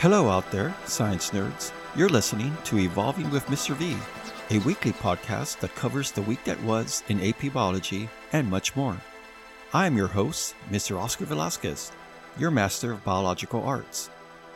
Hello out there, science nerds. You're listening to Evolving with Mr. V, a weekly podcast that covers the week that was in AP Biology and much more. I am your host, Mr. Oscar Velasquez, your Master of Biological Arts.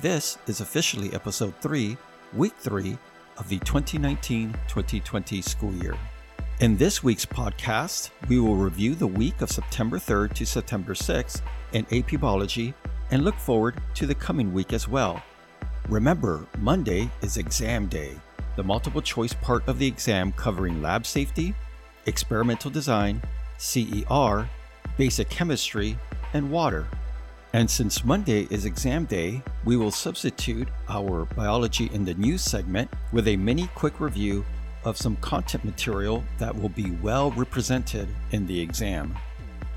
This is officially episode 3, week 3 of the 2019 2020 school year. In this week's podcast, we will review the week of September 3rd to September 6th in AP Biology and look forward to the coming week as well. Remember, Monday is exam day, the multiple choice part of the exam covering lab safety, experimental design, CER, basic chemistry, and water. And since Monday is exam day, we will substitute our Biology in the News segment with a mini quick review of some content material that will be well represented in the exam.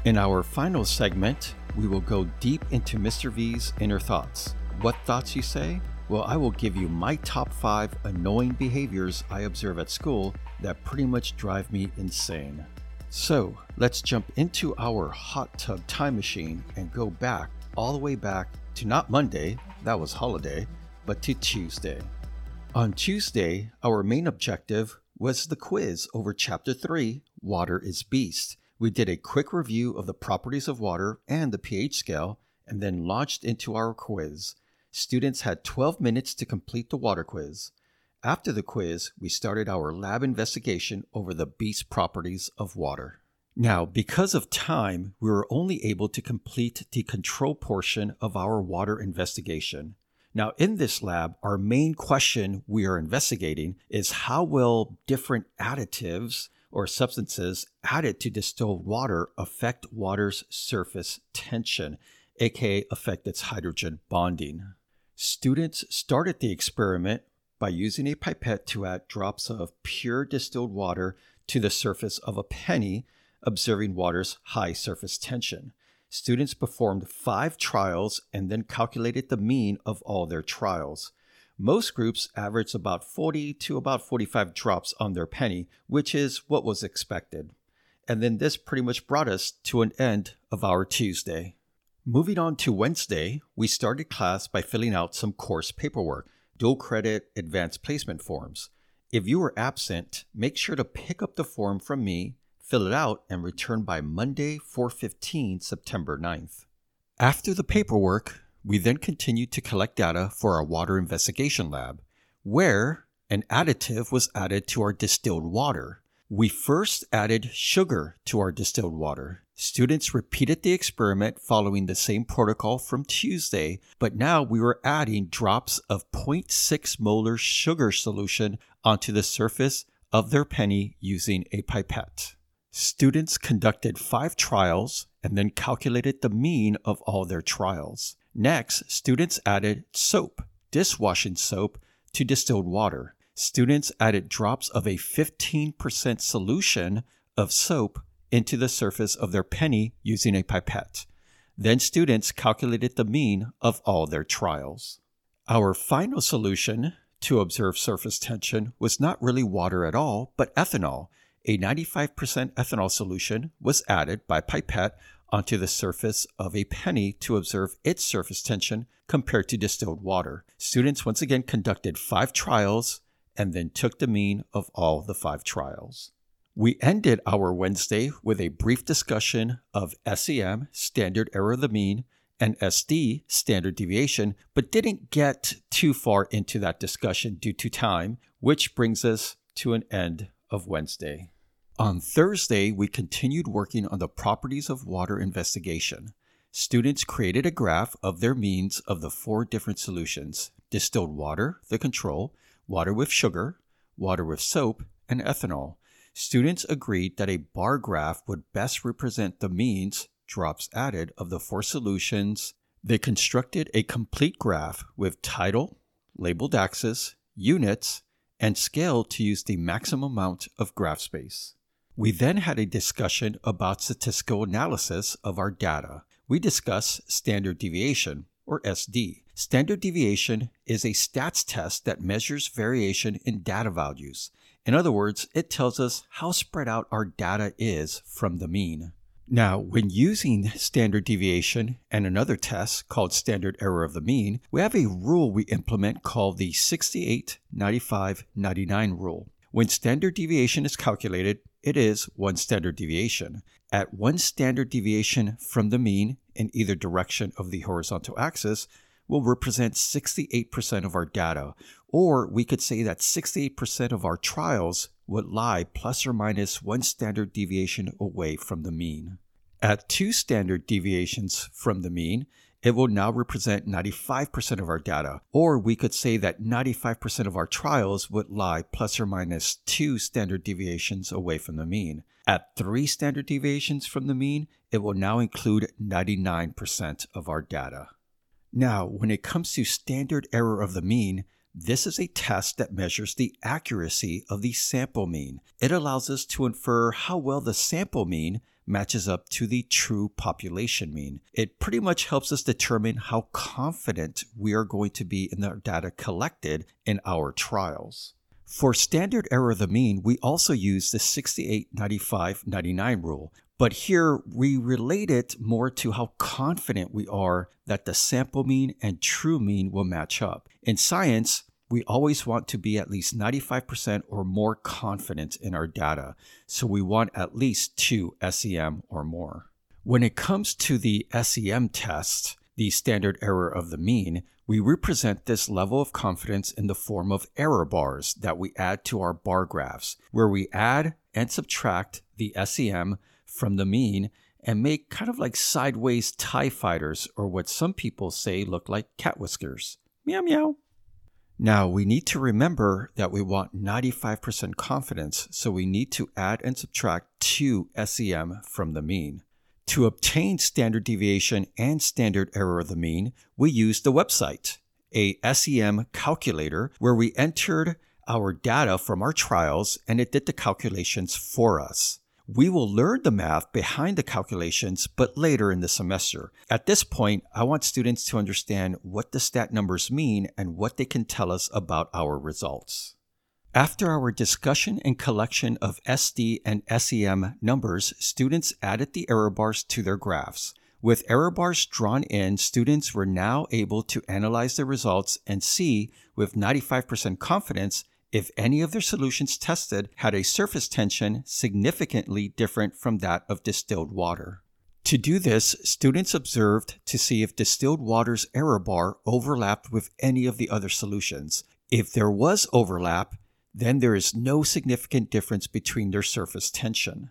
In our final segment, we will go deep into Mr. V's inner thoughts. What thoughts, you say? Well, I will give you my top five annoying behaviors I observe at school that pretty much drive me insane. So, let's jump into our hot tub time machine and go back, all the way back to not Monday, that was holiday, but to Tuesday. On Tuesday, our main objective was the quiz over Chapter 3 Water is Beast. We did a quick review of the properties of water and the pH scale, and then launched into our quiz. Students had 12 minutes to complete the water quiz. After the quiz, we started our lab investigation over the beast properties of water. Now, because of time, we were only able to complete the control portion of our water investigation. Now, in this lab, our main question we are investigating is how will different additives or substances added to distilled water affect water's surface tension, aka affect its hydrogen bonding. Students started the experiment by using a pipette to add drops of pure distilled water to the surface of a penny, observing water's high surface tension students performed five trials and then calculated the mean of all their trials. Most groups averaged about 40 to about 45 drops on their penny, which is what was expected. And then this pretty much brought us to an end of our Tuesday. Moving on to Wednesday, we started class by filling out some course paperwork, dual credit advanced placement forms. If you were absent, make sure to pick up the form from me fill it out, and return by Monday, 415, September 9th. After the paperwork, we then continued to collect data for our water investigation lab, where an additive was added to our distilled water. We first added sugar to our distilled water. Students repeated the experiment following the same protocol from Tuesday, but now we were adding drops of 0.6 molar sugar solution onto the surface of their penny using a pipette. Students conducted five trials and then calculated the mean of all their trials. Next, students added soap, dishwashing soap, to distilled water. Students added drops of a 15% solution of soap into the surface of their penny using a pipette. Then students calculated the mean of all their trials. Our final solution to observe surface tension was not really water at all, but ethanol a 95% ethanol solution was added by pipette onto the surface of a penny to observe its surface tension compared to distilled water. Students once again conducted five trials and then took the mean of all the five trials. We ended our Wednesday with a brief discussion of SEM, standard error of the mean, and SD, standard deviation, but didn't get too far into that discussion due to time, which brings us to an end of Wednesday. On Thursday, we continued working on the properties of water investigation. Students created a graph of their means of the four different solutions distilled water, the control, water with sugar, water with soap, and ethanol. Students agreed that a bar graph would best represent the means, drops added, of the four solutions. They constructed a complete graph with title, labeled axis, units, and scale to use the maximum amount of graph space. We then had a discussion about statistical analysis of our data. We discussed standard deviation, or SD. Standard deviation is a stats test that measures variation in data values. In other words, it tells us how spread out our data is from the mean. Now, when using standard deviation and another test called standard error of the mean, we have a rule we implement called the 68 95 99 rule. When standard deviation is calculated, it is one standard deviation. At one standard deviation from the mean in either direction of the horizontal axis will represent 68% of our data, or we could say that 68% of our trials would lie plus or minus one standard deviation away from the mean. At two standard deviations from the mean, it will now represent 95% of our data, or we could say that 95% of our trials would lie plus or minus two standard deviations away from the mean. At three standard deviations from the mean, it will now include 99% of our data. Now, when it comes to standard error of the mean, this is a test that measures the accuracy of the sample mean. It allows us to infer how well the sample mean matches up to the true population mean. It pretty much helps us determine how confident we are going to be in the data collected in our trials. For standard error of the mean, we also use the 68 95 99 rule, but here we relate it more to how confident we are that the sample mean and true mean will match up. In science, we always want to be at least 95% or more confident in our data, so we want at least two SEM or more. When it comes to the SEM test, the standard error of the mean, we represent this level of confidence in the form of error bars that we add to our bar graphs, where we add and subtract the SEM from the mean and make kind of like sideways TIE fighters, or what some people say look like cat whiskers. Meow meow. Now, we need to remember that we want 95% confidence, so we need to add and subtract 2 SEM from the mean. To obtain standard deviation and standard error of the mean, we used the website, a SEM calculator, where we entered our data from our trials and it did the calculations for us. We will learn the math behind the calculations, but later in the semester. At this point, I want students to understand what the stat numbers mean and what they can tell us about our results. After our discussion and collection of SD and SEM numbers, students added the error bars to their graphs. With error bars drawn in, students were now able to analyze the results and see with 95% confidence if any of their solutions tested had a surface tension significantly different from that of distilled water. To do this, students observed to see if distilled water's error bar overlapped with any of the other solutions. If there was overlap, then there is no significant difference between their surface tension.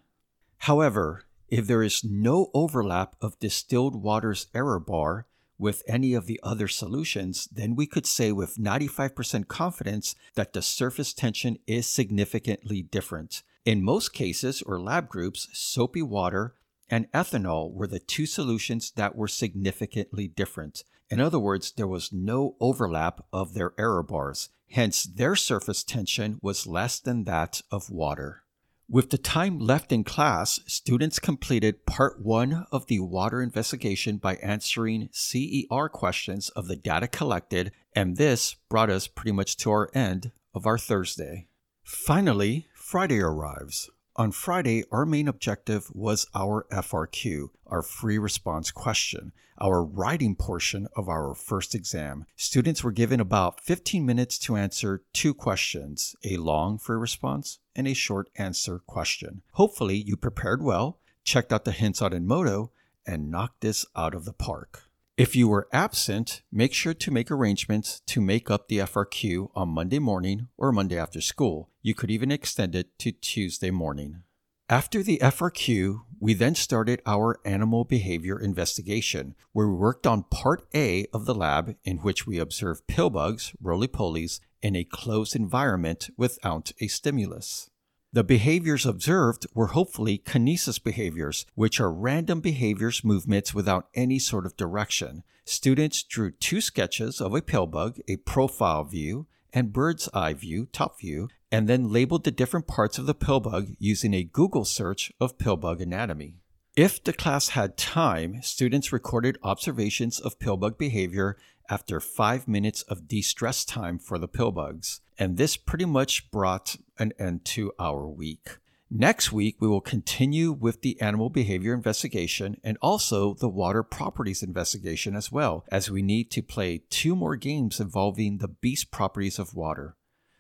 However, if there is no overlap of distilled water's error bar, with any of the other solutions, then we could say with 95% confidence that the surface tension is significantly different. In most cases or lab groups, soapy water and ethanol were the two solutions that were significantly different. In other words, there was no overlap of their error bars, hence, their surface tension was less than that of water. With the time left in class, students completed part one of the water investigation by answering CER questions of the data collected, and this brought us pretty much to our end of our Thursday. Finally, Friday arrives. On Friday, our main objective was our FRQ, our free response question, our writing portion of our first exam. Students were given about 15 minutes to answer two questions a long free response and a short answer question. Hopefully, you prepared well, checked out the hints on Edmodo, and knocked this out of the park. If you were absent, make sure to make arrangements to make up the FRQ on Monday morning or Monday after school. You could even extend it to Tuesday morning. After the FRQ, we then started our animal behavior investigation, where we worked on part A of the lab, in which we observed pill bugs, roly polies, in a closed environment without a stimulus. The behaviors observed were hopefully kinesis behaviors, which are random behaviors movements without any sort of direction. Students drew two sketches of a pill bug, a profile view, and bird's eye view, top view, and then labeled the different parts of the pill bug using a Google search of pill bug anatomy. If the class had time, students recorded observations of pill bug behavior after five minutes of de stress time for the pill bugs. And this pretty much brought an end to our week. Next week, we will continue with the animal behavior investigation and also the water properties investigation as well, as we need to play two more games involving the beast properties of water.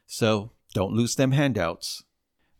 So don't lose them handouts.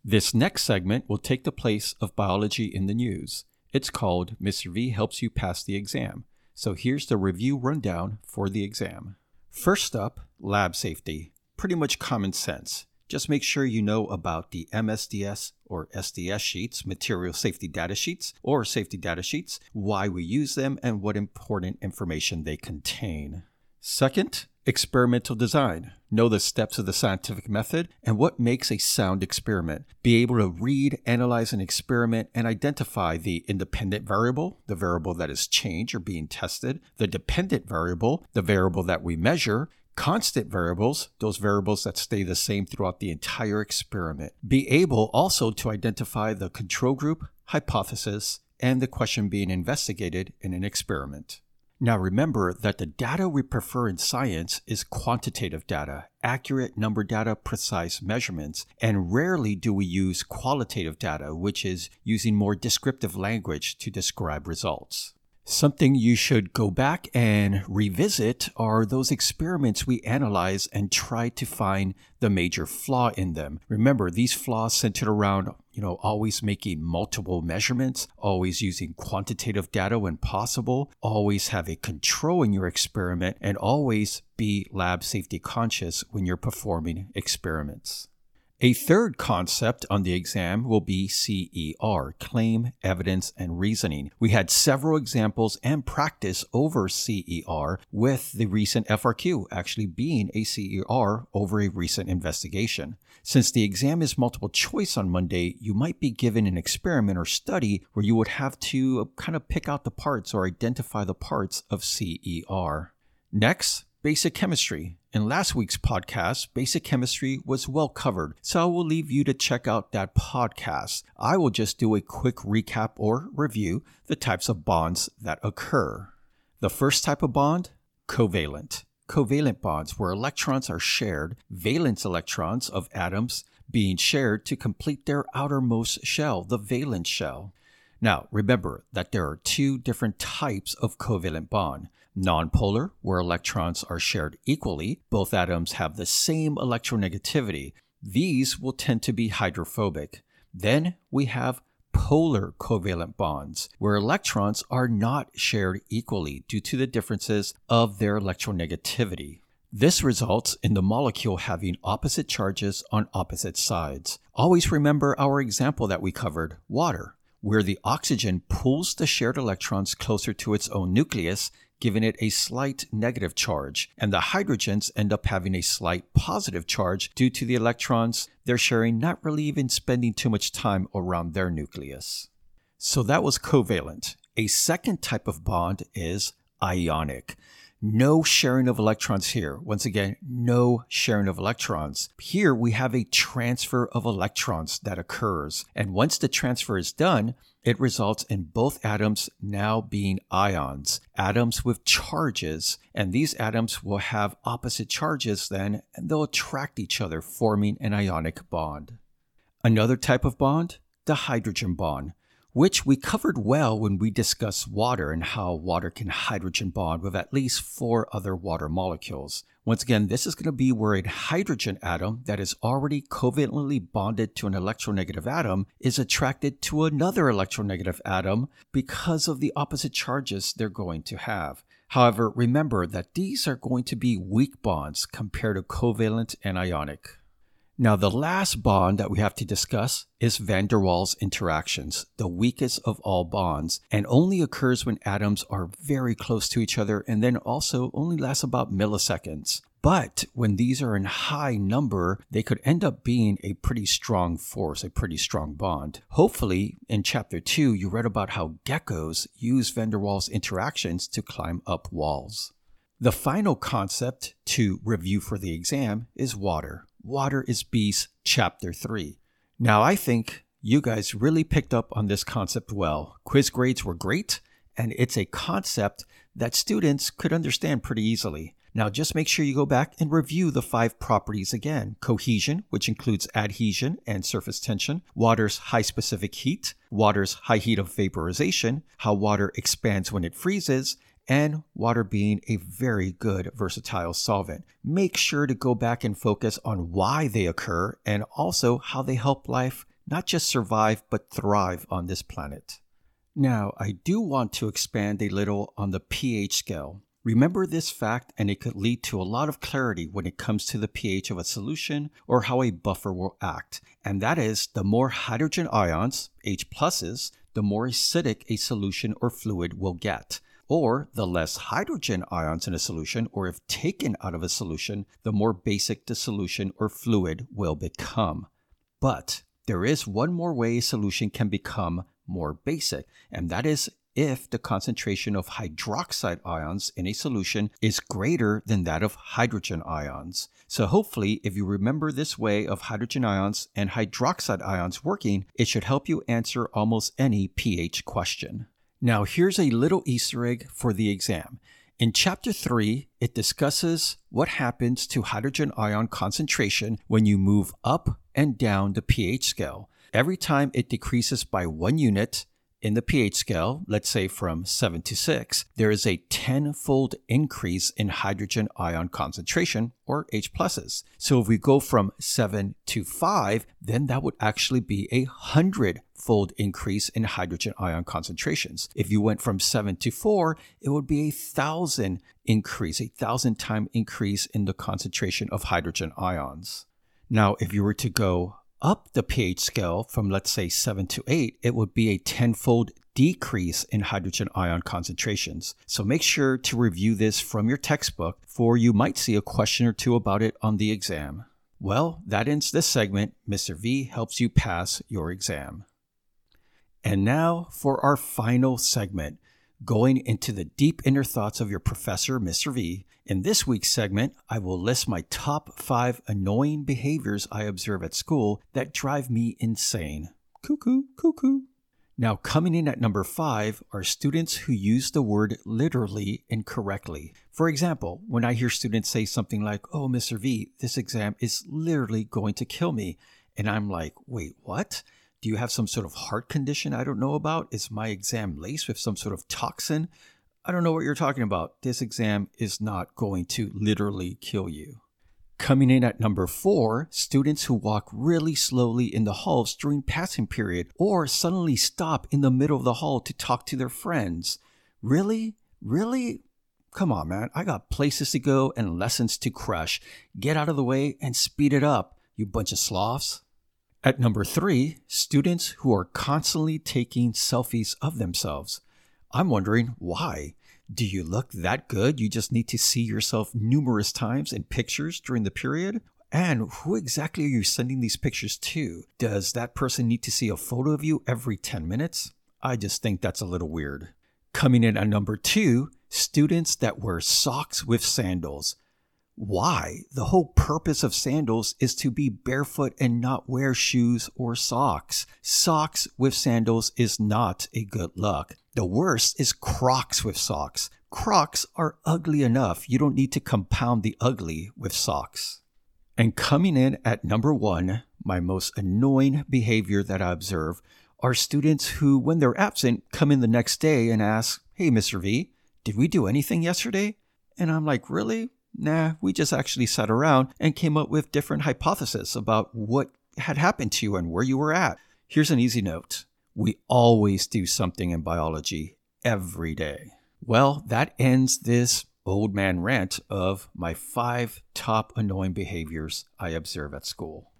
This next segment will take the place of biology in the news. It's called Mr. V Helps You Pass the Exam. So here's the review rundown for the exam. First up, lab safety. Pretty much common sense. Just make sure you know about the MSDS or SDS sheets, material safety data sheets, or safety data sheets, why we use them, and what important information they contain. Second, experimental design. Know the steps of the scientific method and what makes a sound experiment. Be able to read, analyze an experiment, and identify the independent variable, the variable that is changed or being tested, the dependent variable, the variable that we measure, constant variables, those variables that stay the same throughout the entire experiment. Be able also to identify the control group, hypothesis, and the question being investigated in an experiment. Now remember that the data we prefer in science is quantitative data, accurate number data, precise measurements, and rarely do we use qualitative data, which is using more descriptive language to describe results. Something you should go back and revisit are those experiments we analyze and try to find the major flaw in them. Remember, these flaws centered around, you know, always making multiple measurements, always using quantitative data when possible, always have a control in your experiment, and always be lab safety conscious when you're performing experiments. A third concept on the exam will be CER, claim, evidence, and reasoning. We had several examples and practice over CER with the recent FRQ actually being a CER over a recent investigation. Since the exam is multiple choice on Monday, you might be given an experiment or study where you would have to kind of pick out the parts or identify the parts of CER. Next, basic chemistry. In last week's podcast, basic chemistry was well covered, so I will leave you to check out that podcast. I will just do a quick recap or review the types of bonds that occur. The first type of bond, covalent. Covalent bonds, where electrons are shared, valence electrons of atoms being shared to complete their outermost shell, the valence shell. Now, remember that there are two different types of covalent bond. Nonpolar, where electrons are shared equally, both atoms have the same electronegativity. These will tend to be hydrophobic. Then we have polar covalent bonds, where electrons are not shared equally due to the differences of their electronegativity. This results in the molecule having opposite charges on opposite sides. Always remember our example that we covered water where the oxygen pulls the shared electrons closer to its own nucleus, giving it a slight negative charge, and the hydrogens end up having a slight positive charge due to the electrons they're sharing not really even spending too much time around their nucleus. So that was covalent. A second type of bond is ionic. No sharing of electrons here. Once again, no sharing of electrons. Here we have a transfer of electrons that occurs. And once the transfer is done, it results in both atoms now being ions, atoms with charges. And these atoms will have opposite charges then, and they'll attract each other, forming an ionic bond. Another type of bond, the hydrogen bond which we covered well when we discussed water and how water can hydrogen bond with at least four other water molecules. Once again, this is going to be where a hydrogen atom that is already covalently bonded to an electronegative atom is attracted to another electronegative atom because of the opposite charges they're going to have. However, remember that these are going to be weak bonds compared to covalent and ionic. Now, the last bond that we have to discuss is van der Waals interactions, the weakest of all bonds, and only occurs when atoms are very close to each other and then also only lasts about milliseconds. But when these are in high number, they could end up being a pretty strong force, a pretty strong bond. Hopefully, in chapter 2, you read about how geckos use van der Waals interactions to climb up walls. The final concept to review for the exam is water. Water is Beast, Chapter 3. Now, I think you guys really picked up on this concept well. Quiz grades were great, and it's a concept that students could understand pretty easily. Now just make sure you go back and review the five properties again. Cohesion, which includes adhesion and surface tension, water's high specific heat, water's high heat of vaporization, how water expands when it freezes, and water being a very good versatile solvent. Make sure to go back and focus on why they occur and also how they help life not just survive but thrive on this planet. Now, I do want to expand a little on the pH scale. Remember this fact, and it could lead to a lot of clarity when it comes to the pH of a solution or how a buffer will act. And that is the more hydrogen ions, H pluses, the more acidic a solution or fluid will get or the less hydrogen ions in a solution, or if taken out of a solution, the more basic the solution or fluid will become. But there is one more way a solution can become more basic, and that is if the concentration of hydroxide ions in a solution is greater than that of hydrogen ions. So, hopefully, if you remember this way of hydrogen ions and hydroxide ions working, it should help you answer almost any pH question. Now, here's a little Easter egg for the exam. In chapter 3, it discusses what happens to hydrogen ion concentration when you move up and down the pH scale. Every time it decreases by one unit, in the pH scale, let's say from 7 to 6, there is a tenfold increase in hydrogen ion concentration, or H pluses. So if we go from 7 to 5, then that would actually be a 100 fold increase in hydrogen ion concentrations. If you went from 7 to 4, it would be a 1,000 increase, a 1,000 time increase in the concentration of hydrogen ions. Now, if you were to go up the pH scale from, let's say, 7 to 8, it would be a tenfold decrease in hydrogen ion concentrations. So make sure to review this from your textbook, for you might see a question or two about it on the exam. Well, that ends this segment. Mr. V helps you pass your exam. And now for our final segment going into the deep inner thoughts of your professor, Mr. V. In this week's segment, I will list my top five annoying behaviors I observe at school that drive me insane. Cuckoo, cuckoo. Now, coming in at number five are students who use the word literally incorrectly. For example, when I hear students say something like, Oh, Mr. V, this exam is literally going to kill me. And I'm like, Wait, what? Do you have some sort of heart condition I don't know about? Is my exam laced with some sort of toxin? I don't know what you're talking about. This exam is not going to literally kill you. Coming in at number four, students who walk really slowly in the halls during passing period or suddenly stop in the middle of the hall to talk to their friends. Really? Really? Come on, man. I got places to go and lessons to crush. Get out of the way and speed it up, you bunch of sloths. At number three, students who are constantly taking selfies of themselves. I'm wondering why. Do you look that good? You just need to see yourself numerous times in pictures during the period? And who exactly are you sending these pictures to? Does that person need to see a photo of you every 10 minutes? I just think that's a little weird. Coming in at number two, students that wear socks with sandals why? The whole purpose of sandals is to be barefoot and not wear shoes or socks. Socks with sandals is not a good look. The worst is Crocs with socks. Crocs are ugly enough. You don't need to compound the ugly with socks. And coming in at number one, my most annoying behavior that I observe are students who, when they're absent, come in the next day and ask, Hey, Mr. V, did we do anything yesterday? And I'm like, Really? Nah, we just actually sat around and came up with different hypotheses about what had happened to you and where you were at. Here's an easy note we always do something in biology every day. Well, that ends this old man rant of my five top annoying behaviors I observe at school.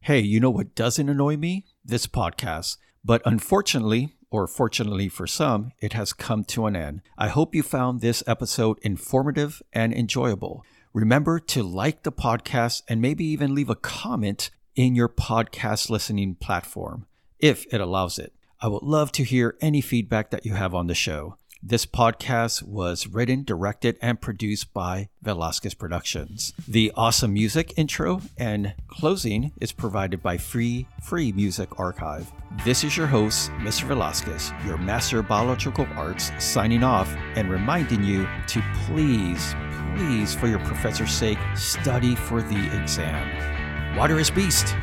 Hey, you know what doesn't annoy me? This podcast. But unfortunately, or fortunately for some, it has come to an end. I hope you found this episode informative and enjoyable. Remember to like the podcast and maybe even leave a comment in your podcast listening platform, if it allows it. I would love to hear any feedback that you have on the show. This podcast was written, directed, and produced by Velasquez Productions. The awesome music intro and closing is provided by Free Free Music Archive. This is your host, Mr. Velasquez, your Master of Biological Arts, signing off and reminding you to please, please, for your professor's sake, study for the exam. Water is beast.